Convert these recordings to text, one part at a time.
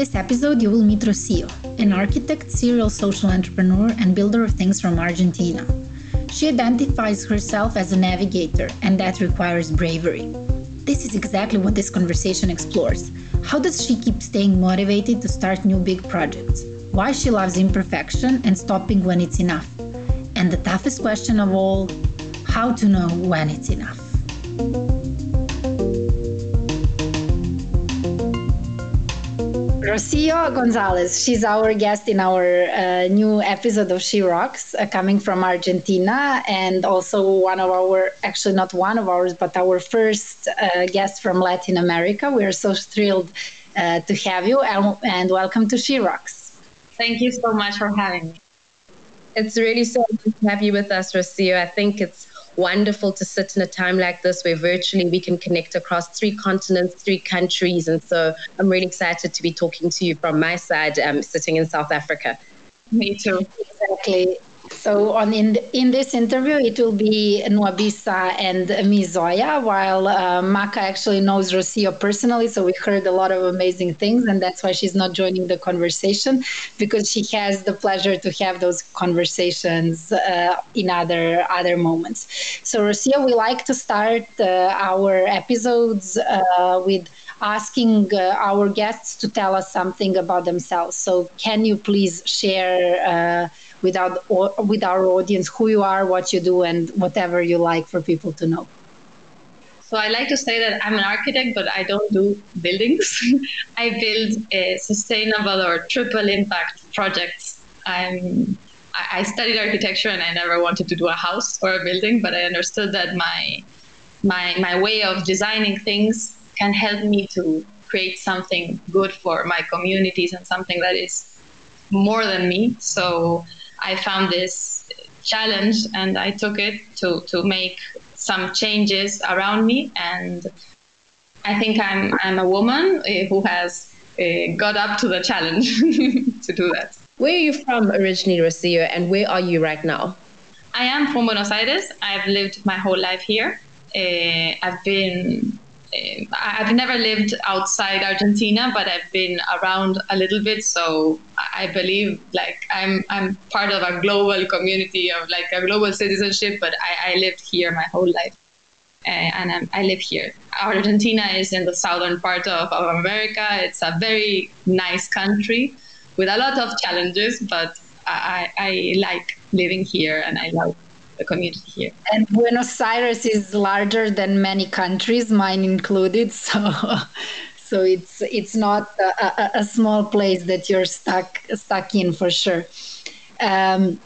this episode, you will meet Rocio, an architect, serial social entrepreneur, and builder of things from Argentina. She identifies herself as a navigator, and that requires bravery. This is exactly what this conversation explores. How does she keep staying motivated to start new big projects? Why she loves imperfection and stopping when it's enough? And the toughest question of all how to know when it's enough. Rocio Gonzalez. She's our guest in our uh, new episode of She Rocks, uh, coming from Argentina, and also one of our, actually not one of ours, but our first uh, guest from Latin America. We are so thrilled uh, to have you, and, and welcome to She Rocks. Thank you so much for having me. It's really so good to have you with us, Rocio. I think it's wonderful to sit in a time like this where virtually we can connect across three continents, three countries. And so I'm really excited to be talking to you from my side, um, sitting in South Africa. Me too. Exactly. So on in in this interview, it will be Nuabisa and Mizoya, while uh, Maka actually knows Rocio personally. So we heard a lot of amazing things, and that's why she's not joining the conversation because she has the pleasure to have those conversations uh, in other other moments. So Rocio, we like to start uh, our episodes uh, with asking uh, our guests to tell us something about themselves. So can you please share? Uh, with our, with our audience who you are, what you do, and whatever you like for people to know. So I like to say that I'm an architect, but I don't do buildings. I build uh, sustainable or triple impact projects. I'm I studied architecture and I never wanted to do a house or a building, but I understood that my my my way of designing things can help me to create something good for my communities and something that is more than me. So I found this challenge and I took it to, to make some changes around me. And I think I'm, I'm a woman eh, who has uh, got up to the challenge to do that. Where are you from originally, Rocio, and where are you right now? I am from Buenos Aires. I've lived my whole life here. Uh, I've been I've never lived outside Argentina, but I've been around a little bit. So I believe like I'm I'm part of a global community of like a global citizenship. But I, I lived here my whole life, uh, and I'm, I live here. Argentina is in the southern part of, of America. It's a very nice country with a lot of challenges, but I, I like living here and I love the community here. And Buenos Aires is larger than many countries, mine included. So, so it's it's not a, a, small place that you're stuck stuck in for sure. Um,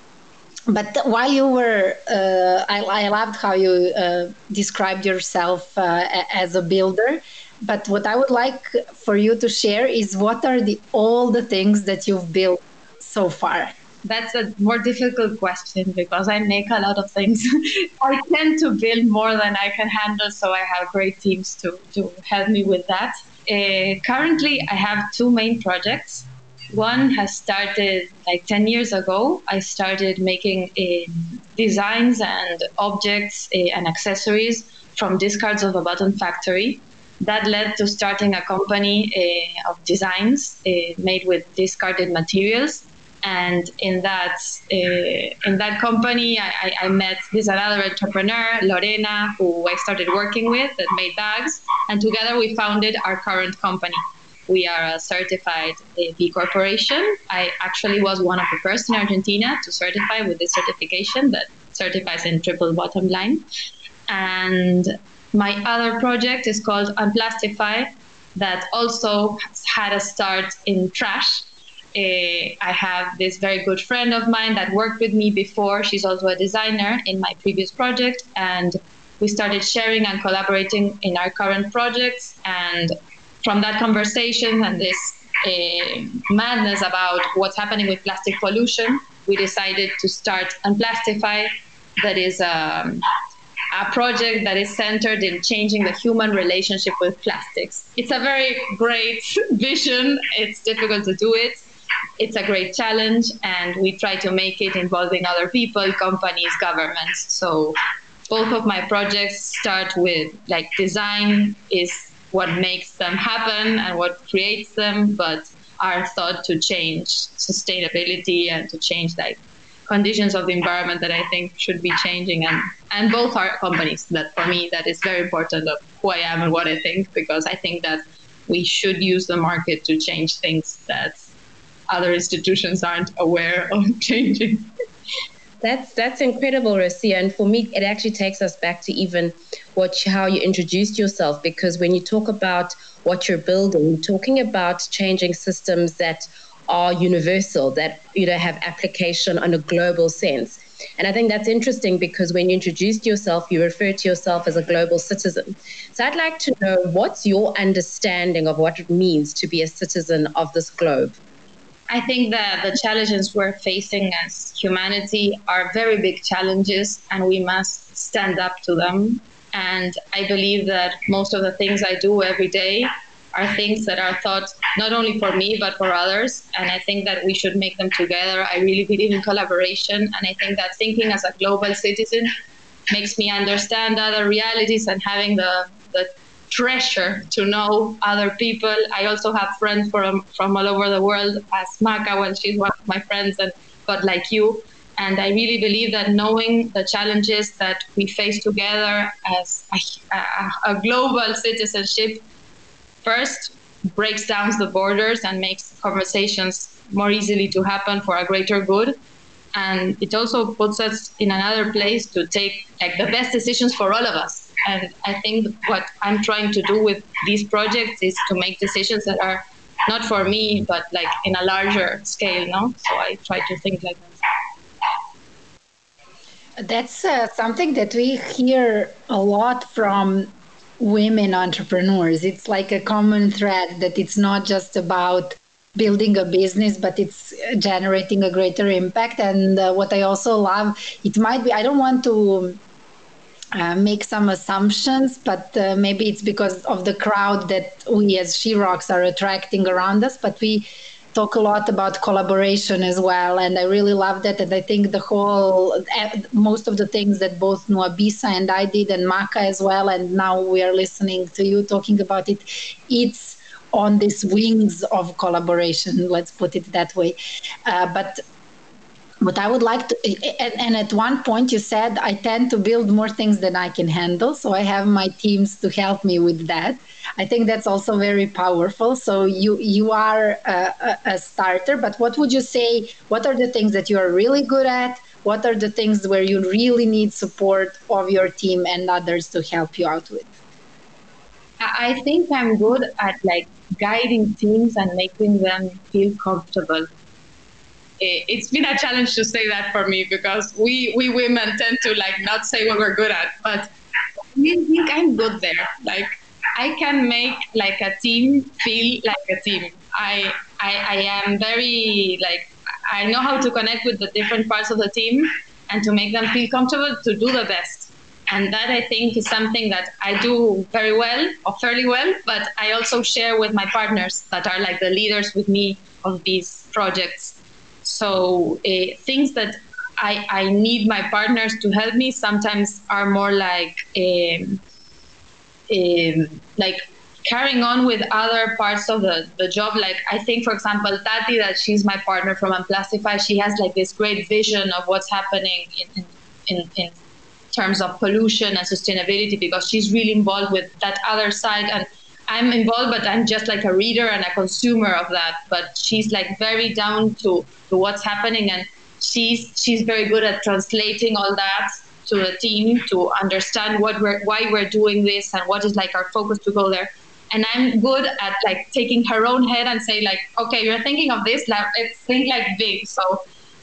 but while you were, uh, I, I, loved how you uh, described yourself uh, as a builder. But what I would like for you to share is what are the all the things that you've built so far that's a more difficult question because I make a lot of things. I tend to build more than I can handle, so I have great teams to, to help me with that. Uh, currently, I have two main projects. One has started like 10 years ago. I started making uh, designs and objects uh, and accessories from discards of a button factory. That led to starting a company uh, of designs uh, made with discarded materials and in that uh, in that company, I, I, met this other entrepreneur, Lorena, who I started working with that made bags, and together we founded our current company. We are a certified B Corporation. I actually was one of the first in Argentina to certify with this certification that certifies in triple bottom line. And my other project is called Unplastify, that also had a start in trash uh, I have this very good friend of mine that worked with me before. She's also a designer in my previous project, and we started sharing and collaborating in our current projects. And from that conversation and this uh, madness about what's happening with plastic pollution, we decided to start Unplastify, that is um, a project that is centered in changing the human relationship with plastics. It's a very great vision. It's difficult to do it it's a great challenge and we try to make it involving other people, companies, governments. So both of my projects start with like design is what makes them happen and what creates them, but are thought to change sustainability and to change like conditions of the environment that I think should be changing and and both are companies that for me that is very important of who I am and what I think because I think that we should use the market to change things that other institutions aren't aware of changing. That's that's incredible, Rocio. And for me, it actually takes us back to even what how you introduced yourself. Because when you talk about what you're building, you're talking about changing systems that are universal, that you know have application on a global sense. And I think that's interesting because when you introduced yourself, you referred to yourself as a global citizen. So I'd like to know what's your understanding of what it means to be a citizen of this globe? I think that the challenges we're facing as humanity are very big challenges, and we must stand up to them. And I believe that most of the things I do every day are things that are thought not only for me but for others. And I think that we should make them together. I really believe in collaboration, and I think that thinking as a global citizen makes me understand other realities and having the the treasure to know other people. I also have friends from from all over the world, as Maka, well, she's one of my friends, and but like you. And I really believe that knowing the challenges that we face together as a, a, a global citizenship first breaks down the borders and makes conversations more easily to happen for a greater good and it also puts us in another place to take like the best decisions for all of us and i think what i'm trying to do with these projects is to make decisions that are not for me but like in a larger scale no? So i try to think like that. That's uh, something that we hear a lot from women entrepreneurs. It's like a common thread that it's not just about building a business, but it's generating a greater impact. And uh, what I also love, it might be, I don't want to uh, make some assumptions, but uh, maybe it's because of the crowd that we as She Rocks are attracting around us. But we talk a lot about collaboration as well, and I really love that. And I think the whole, most of the things that both Nuabisa and I did, and Maka as well, and now we are listening to you talking about it. It's on these wings of collaboration, let's put it that way. Uh, but what I would like to, and, and, at one point you said I tend to build more things than I can handle. So I have my teams to help me with that. I think that's also very powerful. So you you are a, a starter, but what would you say? What are the things that you are really good at? What are the things where you really need support of your team and others to help you out with? I think I'm good at like guiding teams and making them feel comfortable. It's been a challenge to say that for me because we, we women tend to like not say what we're good at, but I think I'm good there. Like I can make like a team feel like a team. I, I, I am very like I know how to connect with the different parts of the team and to make them feel comfortable to do the best. And that I think is something that I do very well or fairly well, but I also share with my partners that are like the leaders with me of these projects. So uh, things that I, I need my partners to help me sometimes are more like um, um, like carrying on with other parts of the, the job. Like I think, for example, Tati, that she's my partner from Unplastify, she has like this great vision of what's happening in, in, in terms of pollution and sustainability because she's really involved with that other side and I'm involved, but I'm just like a reader and a consumer of that. But she's like very down to, to what's happening, and she's she's very good at translating all that to the team to understand what we're why we're doing this and what is like our focus to go there. And I'm good at like taking her own head and say like, okay, you're thinking of this, like let's think like big. So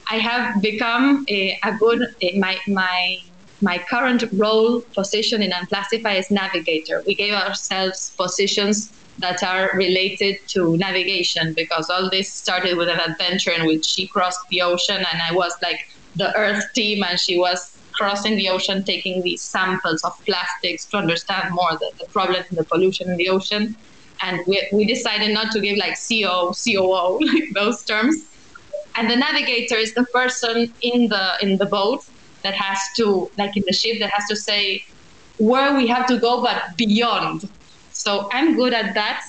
I have become a, a good a, my my my current role position in Unplastify is navigator. We gave ourselves positions that are related to navigation because all this started with an adventure in which she crossed the ocean and I was like the Earth team and she was crossing the ocean taking these samples of plastics to understand more the, the problem and the pollution in the ocean. And we, we decided not to give like CO, COO, like those terms. And the navigator is the person in the in the boat that has to, like in the ship, that has to say where we have to go, but beyond. So I'm good at that.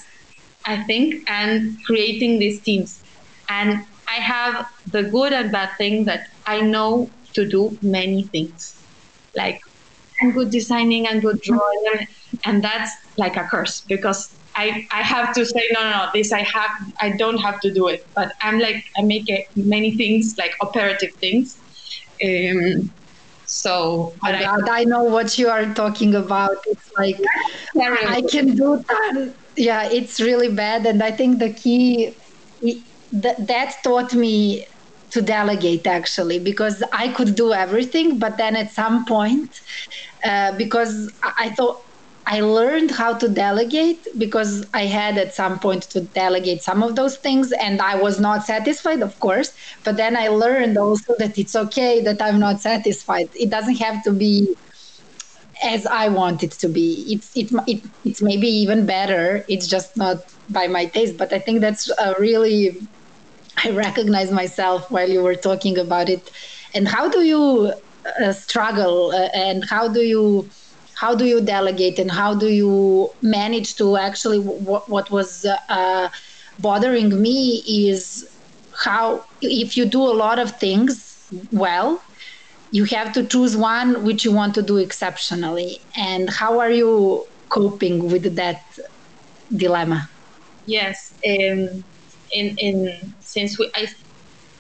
I think, and creating these teams. And I have the good and bad thing that I know to do many things. Like I'm good designing and good drawing, and that's like a curse because I, I have to say no, no no this I have I don't have to do it but I'm like I make many things like operative things um, so oh God, I, I, know what you are talking about. It's like I can do that. Yeah it's really bad. And I think the key that, that taught me to delegate actually because I could do everything but then at some point uh, because I thought I learned how to delegate because I had at some point to delegate some of those things and I was not satisfied, of course. But then I learned also that it's okay that I'm not satisfied. It doesn't have to be as I want it to be. It's it, it it's maybe even better. It's just not by my taste. But I think that's really I recognize myself while you were talking about it. And how do you uh, struggle uh, and how do you how do you delegate and how do you manage to actually what, what was uh, bothering me is how if you do a lot of things well you have to choose one which you want to do exceptionally and how are you coping with that dilemma yes um, in in since we I,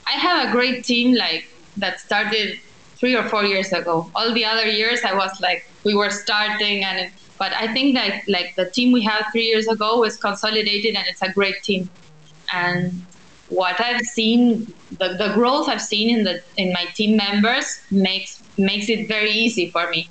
I have a great team like that started three or four years ago. All the other years, I was like, we were starting, and but I think that like the team we had three years ago is consolidated, and it's a great team. And what I've seen, the, the growth I've seen in the in my team members makes makes it very easy for me.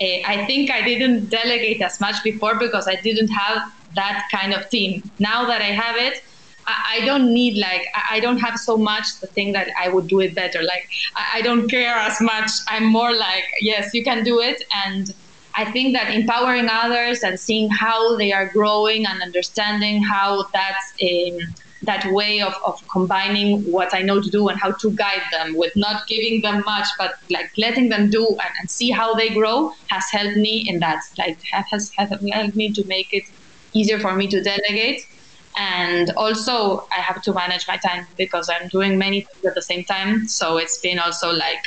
Uh, I think I didn't delegate as much before because I didn't have that kind of team. Now that I have it, I, don't need like I don't have so much the thing that I would do it better. Like I, don't care as much. I'm more like yes, you can do it, and I think that empowering others and seeing how they are growing and understanding how that's um, that way of, of combining what I know to do and how to guide them with not giving them much, but like letting them do and, and see how they grow has helped me in that. Like has, has helped me to make it easier for me to delegate and also i have to manage my time because i'm doing many things at the same time. So it's been also like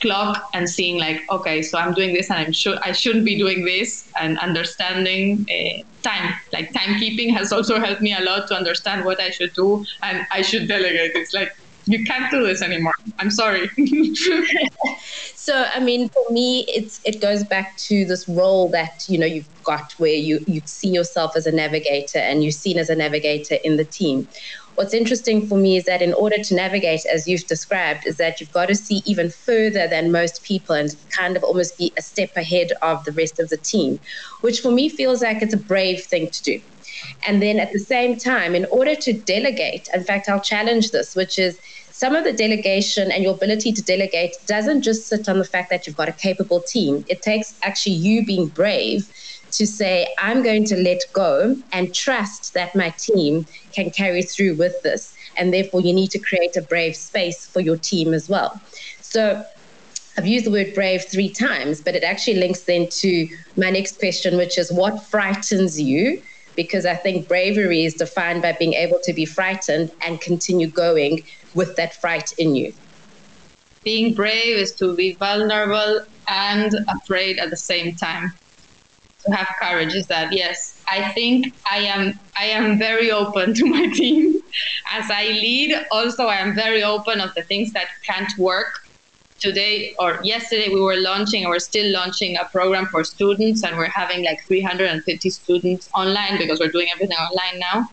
clock and seeing like okay so i'm doing this and i'm sure i shouldn't be doing this and understanding uh, time. Like timekeeping has also helped me a lot to understand what i should do and i should delegate. It's like you can't do this anymore. I'm sorry. so, I mean, for me, it's it goes back to this role that you know you've got where you you see yourself as a navigator and you're seen as a navigator in the team. What's interesting for me is that in order to navigate, as you've described, is that you've got to see even further than most people and kind of almost be a step ahead of the rest of the team, which for me feels like it's a brave thing to do. And then at the same time, in order to delegate, in fact, I'll challenge this, which is some of the delegation and your ability to delegate doesn't just sit on the fact that you've got a capable team. It takes actually you being brave to say, I'm going to let go and trust that my team can carry through with this. And therefore, you need to create a brave space for your team as well. So, I've used the word brave three times, but it actually links then to my next question, which is what frightens you? Because I think bravery is defined by being able to be frightened and continue going with that fright in you? Being brave is to be vulnerable and afraid at the same time. To have courage is that yes, I think I am I am very open to my team. As I lead, also I am very open of the things that can't work. Today or yesterday we were launching and we're still launching a program for students and we're having like 350 students online because we're doing everything online now.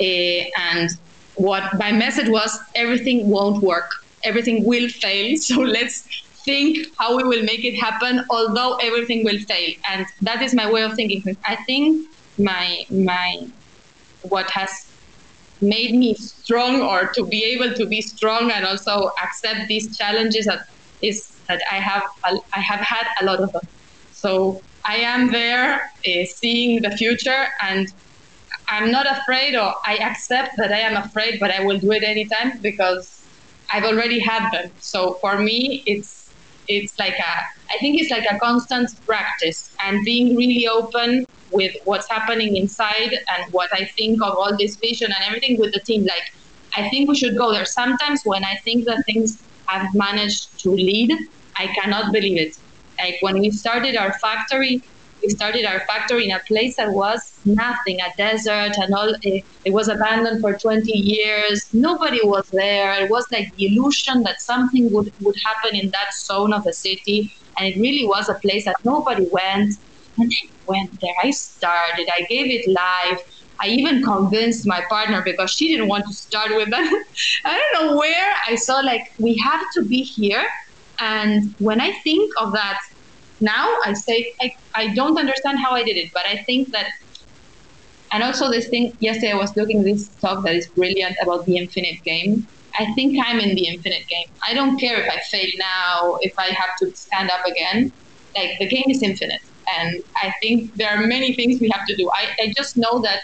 Uh, and what my message was everything won't work. Everything will fail. So let's think how we will make it happen although everything will fail. And that is my way of thinking. I think my my what has made me strong or to be able to be strong and also accept these challenges that is that i have i have had a lot of them. So i am there uh, seeing the future and I'm not afraid, or I accept that I am afraid, but I will do it anytime because I've already had them. So for me, it's it's like a I think it's like a constant practice and being really open with what's happening inside and what I think of all this vision and everything with the team. Like, I think we should go there. Sometimes when I think that things I've managed to lead, I cannot believe it. Like when we started our factory, we started our factory in a place that was nothing, a desert, and all. It, it, was abandoned for 20 years. Nobody was there. It was like the illusion that something would, would happen in that zone of the city. And it really was a place that nobody went. And I went there. I started. I gave it life. I even convinced my partner because she didn't want to start with that. I don't know where I saw like we have to be here. And when I think of that now, I say I, I don't understand how I did it, but I think that and also this thing yesterday I was looking this talk that is brilliant about the infinite game. I think I'm in the infinite game. I don't care if I fail now, if I have to stand up again. Like the game is infinite. And I think there are many things we have to do. I, I just know that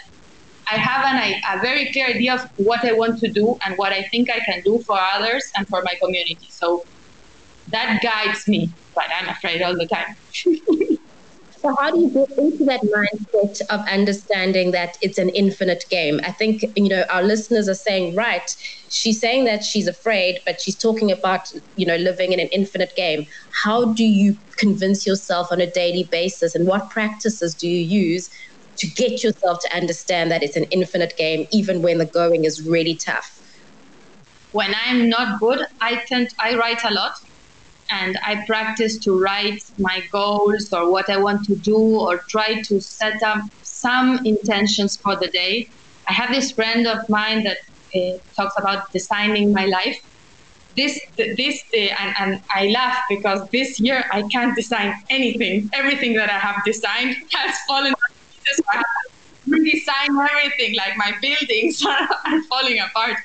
I have an, a very clear idea of what I want to do and what I think I can do for others and for my community. So that guides me, but I'm afraid all the time. so how do you get into that mindset of understanding that it's an infinite game? I think you know our listeners are saying, right, she's saying that she's afraid, but she's talking about you know living in an infinite game. How do you convince yourself on a daily basis, and what practices do you use to get yourself to understand that it's an infinite game, even when the going is really tough? When I'm not good, I tend I write a lot, and I practice to write my goals or what I want to do, or try to set up some intentions for the day. I have this friend of mine that uh, talks about designing my life. This, this, uh, and, and I laugh because this year I can't design anything. Everything that I have designed has fallen redesign everything. Like my buildings are falling apart.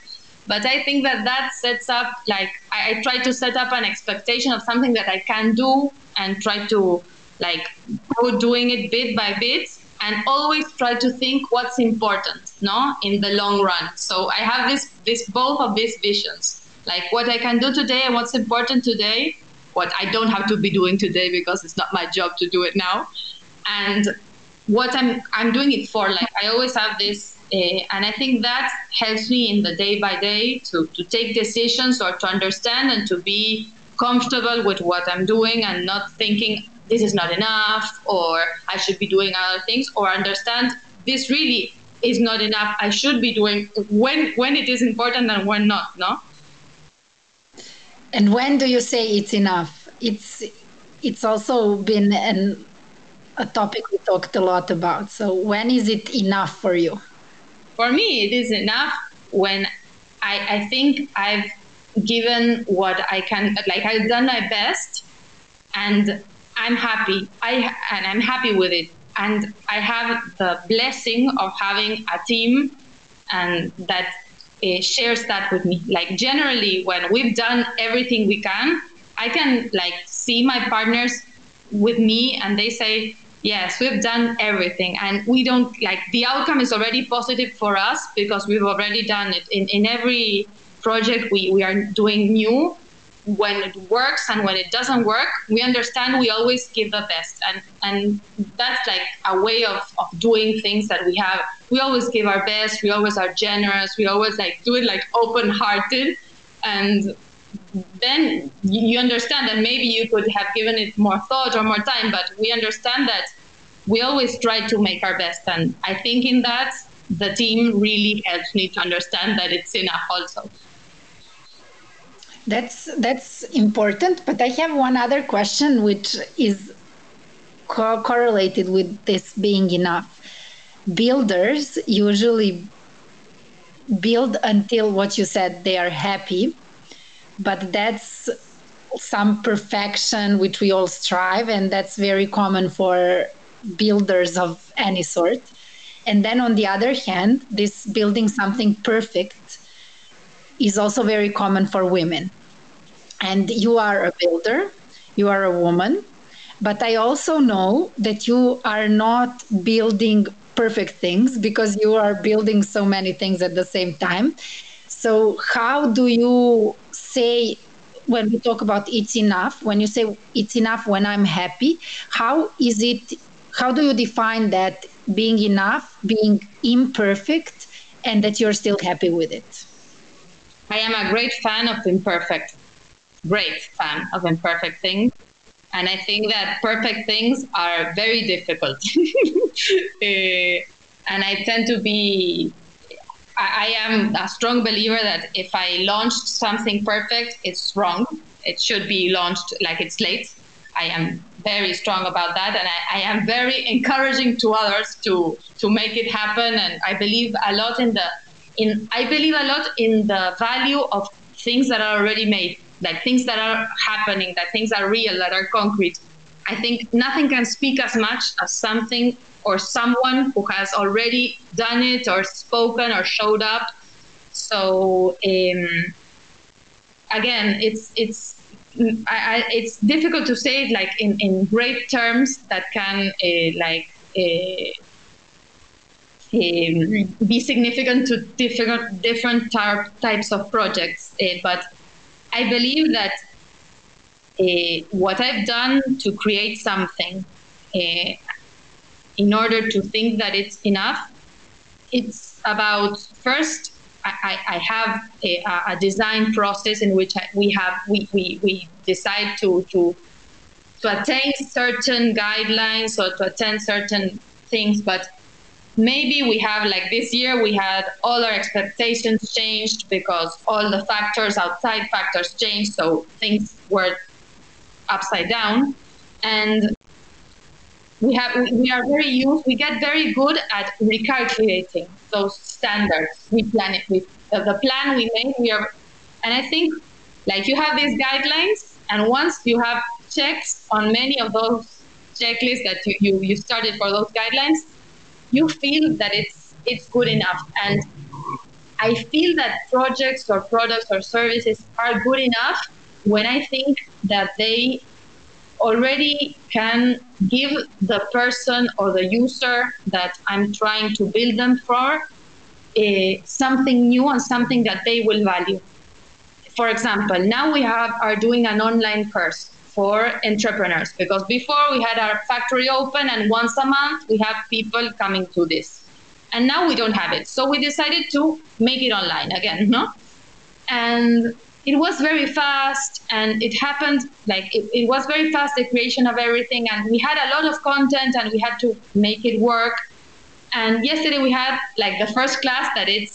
But I think that that sets up like I, I try to set up an expectation of something that I can do and try to like go doing it bit by bit and always try to think what's important no in the long run so i have this this both of these visions like what i can do today and what's important today what i don't have to be doing today because it's not my job to do it now and what I'm I'm doing it for. Like I always have this, uh, and I think that helps me in the day by day to to take decisions or to understand and to be comfortable with what I'm doing and not thinking this is not enough or I should be doing other things or understand this really is not enough. I should be doing when when it is important and when not. No. And when do you say it's enough? It's it's also been an a topic we talked a lot about. So, when is it enough for you? For me, it is enough when I, I think I've given what I can, like I've done my best, and I'm happy. I and I'm happy with it, and I have the blessing of having a team, and that uh, shares that with me. Like generally, when we've done everything we can, I can like see my partners with me, and they say, Yes, we've done everything, and we don't like the outcome is already positive for us because we've already done it. In in every project we, we are doing new, when it works and when it doesn't work, we understand we always give the best, and and that's like a way of of doing things that we have. We always give our best. We always are generous. We always like do it like open hearted, and then you understand that maybe you could have given it more thought or more time, but we understand that we always try to make our best. And I think in that, the team really helps me to understand that it's enough also. That's that's important, but I have one other question which is co- correlated with this being enough. Builders usually build until what you said they are happy but that's some perfection which we all strive and that's very common for builders of any sort. And then on the other hand this building something perfect is also very common for women. And you are a builder you are a woman but i also know that you are not building perfect things because you are building so many things at the same time so how do you say when we talk about it's enough when you say it's enough when i'm happy how is it how do you define that being enough, being imperfect, and that you're still happy with it? I am a great fan of imperfect, great fan of imperfect things. And I think that perfect things are very difficult. uh, and I tend to be, I, I am a strong believer that if I launched something perfect, it's wrong. It should be launched like it's late. I am very strong about that, and I, I, am very encouraging to others to to make it happen. And I believe a lot in the in I believe a lot in the value of things that are already made, like things that are happening, that things are real, that are concrete. I think nothing can speak as much as something or someone who has already done it or spoken or showed up. So um, again, it's it's I, I, it's difficult to say it like in, in great terms that can uh, like uh, um, be significant to different different types of projects. Uh, but I believe that uh, what I've done to create something uh, in order to think that it's enough, it's about first I, I have a, a, design process in which we have we, we, we decide to, to to attain certain guidelines or to attain certain things, but maybe we have like this year we had all our expectations changed because all the factors outside factors changed, so things were upside down, and we have we are very used we get very good at recalculating those standards we plan it with. The plan we made we are and i think like you have these guidelines and once you have checks on many of those checklists that you, you, you started for those guidelines you feel that it's it's good enough. And i feel that projects or products or services are good enough when i think that they already can give the person or the user that I'm trying to build them for uh, something new and something that they will value. For example, now we have are doing an online course for entrepreneurs because before we had our factory open and once a month we have people coming to this. And now we don't have it. So we decided to make it online again, no? And it was very fast and it happened like it, it was very fast the creation of everything and we had a lot of content and we had to make it work. And yesterday we had like the first class that it's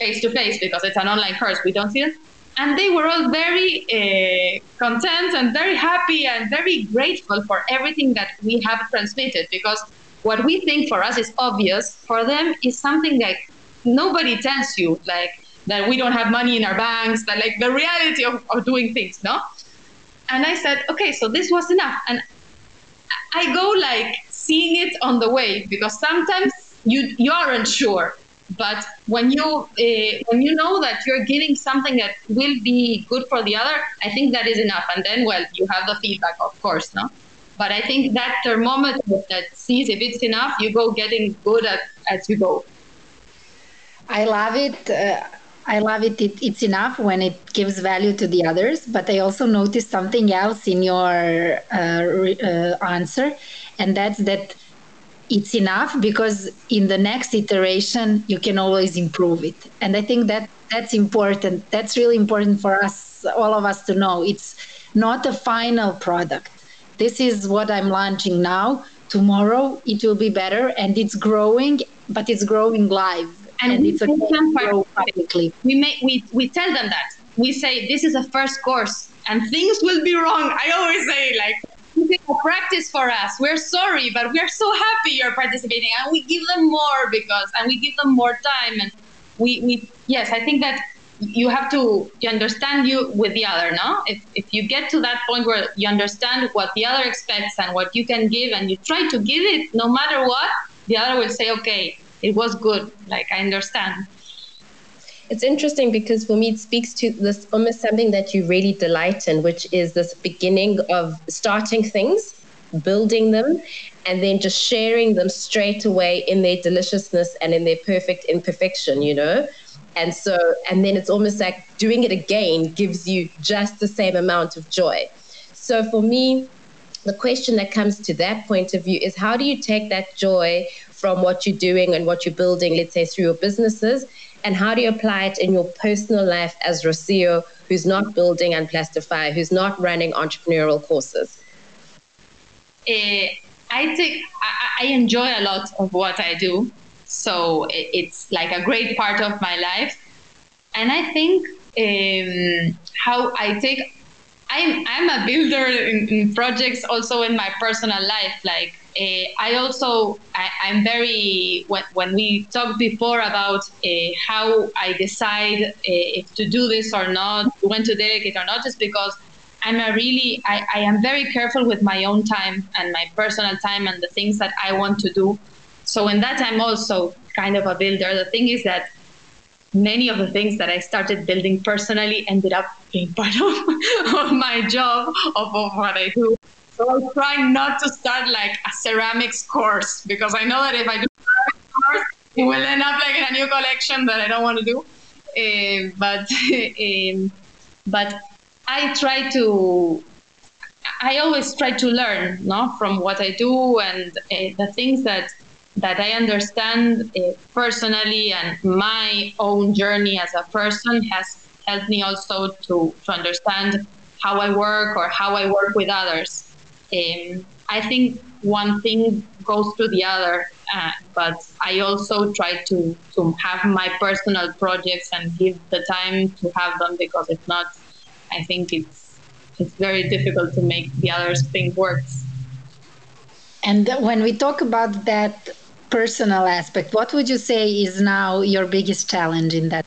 face to face because it's an online course we don't see it. And they were all very uh, content and very happy and very grateful for everything that we have transmitted because what we think for us is obvious. For them is something like nobody tells you like that we don't have money in our banks, that like the reality of, of doing things, no? And I said, okay, so this was enough. And I go like seeing it on the way because sometimes you you aren't sure, but when you uh, when you know that you're giving something that will be good for the other, I think that is enough. And then, well, you have the feedback, of course, no. But I think that thermometer that sees if it's enough, you go getting good at as you go. I love it. Uh, I love it. it. It's enough when it gives value to the others. But I also noticed something else in your uh, uh, answer, and that's that it's enough because in the next iteration you can always improve it. And I think that that's important. That's really important for us, all of us, to know. It's not a final product. This is what I'm launching now. Tomorrow it will be better, and it's growing, but it's growing live and, and it's a publicly. We make we we tell them that we say this is a first course and things will be wrong. I always say like this is a practice for us. We're sorry, but we're so happy you're participating, and we give them more because and we give them more time and we we yes, I think that you have to you understand you with the other no if, if you get to that point where you understand what the other expects and what you can give and you try to give it no matter what the other will say okay it was good. Like I understand. It's interesting because for me, it speaks to this almost something that you really delight in, which is this beginning of starting things, building them, and then just sharing them straight away in their deliciousness and in their perfect imperfection, you know? And so, and then it's almost like doing it again gives you just the same amount of joy. So for me, the question that comes to that point of view is how do you take that joy from what you're doing and what you're building, let's say through your businesses, and how do you apply it in your personal life as Rocio, who's not building Unplastify, who's not running entrepreneurial courses? Uh, I think I, I, enjoy a lot of what I do, so it's like a great part of my life, and I think um, how I take I'm I'm a builder in, in projects also in my personal life. Like uh, I also I, am very when, when we talked before about uh, how I decide uh, if to do this or not, when to delegate or not, just because I'm a really I, I am very careful with my own time and my personal time and the things that I want to do. So in that I'm also kind of a builder. The thing is that many of the things that I started building personally ended up being part of, of my job, of, of what I do. So I try not to start like a ceramics course because I know that if I do ceramics course, it will end up like in a new collection that I don't want to do. Uh, but um, but I try to. I always try to learn, no, from what I do and uh, the things that that I understand uh, personally and my own journey as a person has helped me also to, to understand how I work or how I work with others. Um, I think one thing goes to the other, uh, but I also try to, to have my personal projects and give the time to have them because if not, I think it's it's very difficult to make the others thing works. And when we talk about that personal aspect, what would you say is now your biggest challenge in that?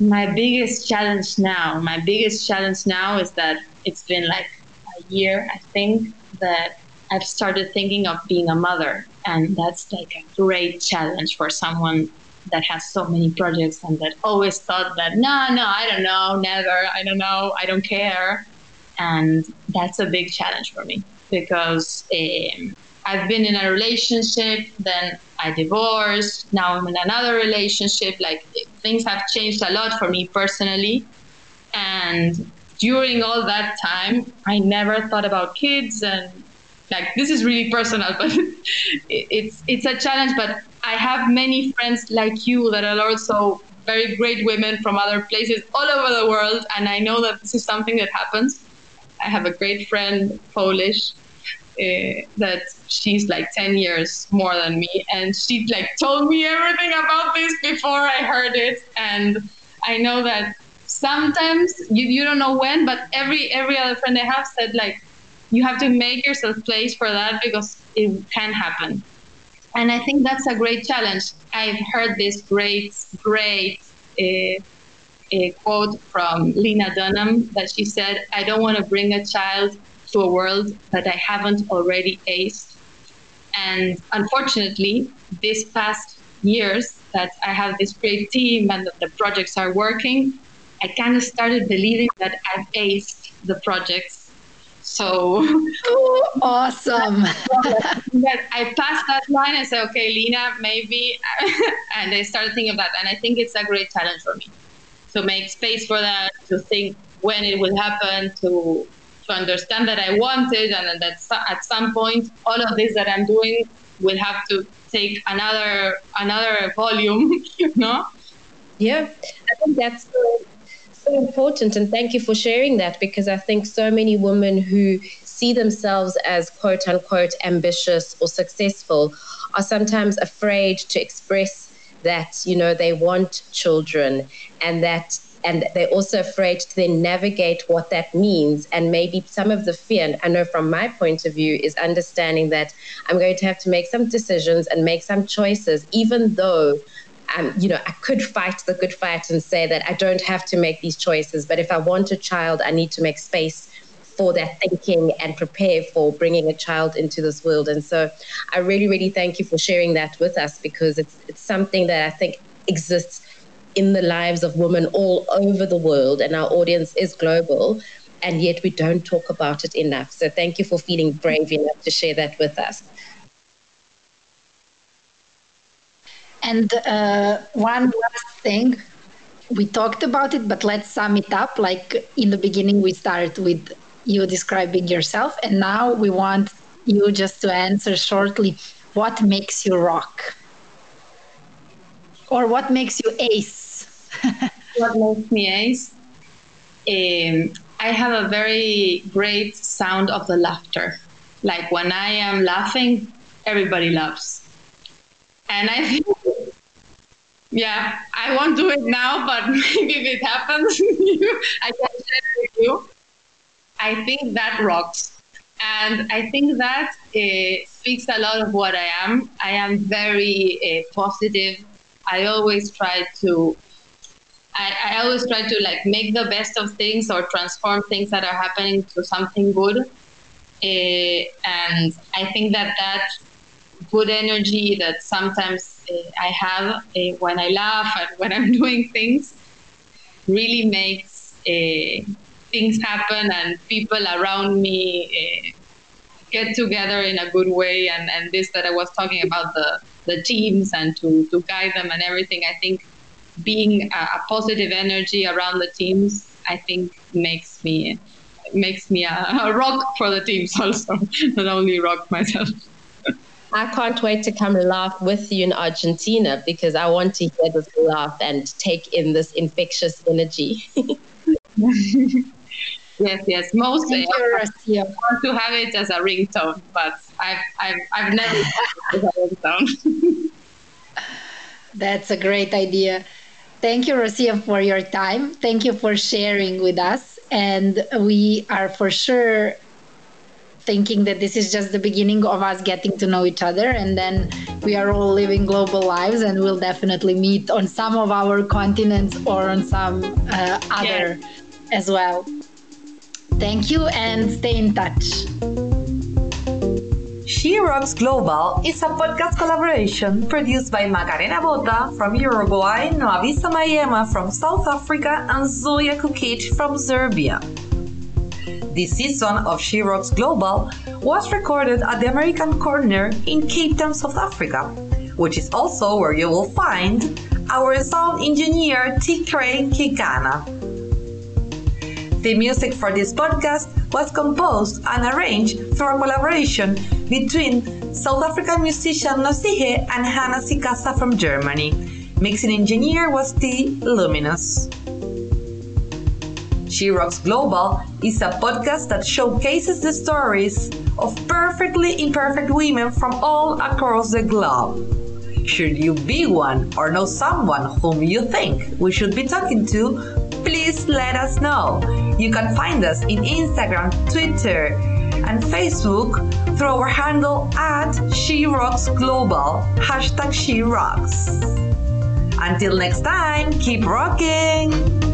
My biggest challenge now, my biggest challenge now is that it's been like a year, I think, that I've started thinking of being a mother. And that's like a great challenge for someone that has so many projects and that always thought that, no, no, I don't know, never, I don't know, I don't care. And that's a big challenge for me because um, I've been in a relationship, then I divorced, now I'm in another relationship. Like things have changed a lot for me personally. And during all that time, I never thought about kids and like this is really personal, but it's it's a challenge. But I have many friends like you that are also very great women from other places all over the world, and I know that this is something that happens. I have a great friend, Polish, uh, that she's like 10 years more than me and she like told me everything about this before i heard it and i know that sometimes you, you don't know when but every every other friend i have said like you have to make yourself place for that because it can happen. And i think that's a great challenge. I've heard this great great uh, a quote from Lena Dunham that she said, I don't want to bring a child to a world that I haven't already aced. And unfortunately, this past years that I have this great team and that the projects are working, I kind of started believing that I've aced the projects. So oh, awesome. that I passed that line and said, okay, Lena, maybe. and I started thinking of that. And I think it's a great challenge for me to make space for that, to think when it will happen, to to understand that I wanted and that at some point all of this that I'm doing will have to take another another volume, you know? Yeah, I think that's so, so important, and thank you for sharing that because I think so many women who see themselves as quote unquote ambitious or successful are sometimes afraid to express that you know they want children and that and they're also afraid to then navigate what that means. And maybe some of the fear, and I know from my point of view, is understanding that I'm going to have to make some decisions and make some choices, even though. Um, you know, I could fight the good fight and say that I don't have to make these choices. But if I want a child, I need to make space for that thinking and prepare for bringing a child into this world. And so I really, really thank you for sharing that with us because it's, it's something that I think exists in the lives of women all over the world, and our audience is global, and yet we don't talk about it enough. So thank you for feeling brave enough to share that with us. And uh, one last thing, we talked about it, but let's sum it up. Like in the beginning, we started with you describing yourself. And now we want you just to answer shortly what makes you rock? Or what makes you ace? what makes me ace? Um, I have a very great sound of the laughter. Like when I am laughing, everybody laughs. And I think, yeah, I won't do it now, but maybe if it happens, I can share it with you. I think that rocks. And I think that uh, speaks a lot of what I am. I am very uh, positive. I always try to I, I, always try to like make the best of things or transform things that are happening to something good. Uh, and I think that that good energy that sometimes uh, I have uh, when I laugh and when I'm doing things really makes things happen and people around me get together in a good way. And, and this that I was talking about the, the teams and to, to guide them and everything, I think being a, a positive energy around the teams, I think makes me makes me a, a rock for the teams also, not only rock myself. I can't wait to come laugh with you in Argentina because I want to hear this laugh and take in this infectious energy. yes, yes. Mostly I want to have it as a ringtone, but I've, I've, I've never as a ringtone. That's a great idea. Thank you, Rocío, for your time. Thank you for sharing with us. And we are for sure thinking that this is just the beginning of us getting to know each other. And then we are all living global lives and we'll definitely meet on some of our continents or on some uh, other yes. as well. Thank you and stay in touch. She Rocks Global is a podcast collaboration produced by Macarena Bota from Uruguay, Noavisa Mayema from South Africa, and Zoya Kukic from Serbia. This season of She Rocks Global was recorded at the American Corner in Cape Town, South Africa, which is also where you will find our sound engineer T. Crane Kikana. The music for this podcast was composed and arranged through a collaboration between South African musician Nosihe and Hannah Sikasa from Germany. Mixing engineer was T. Luminous. She Rocks Global is a podcast that showcases the stories of perfectly imperfect women from all across the globe. Should you be one or know someone whom you think we should be talking to, please let us know. You can find us in Instagram, Twitter, and Facebook through our handle at She Rocks Global, hashtag She Rocks. Until next time, keep rocking!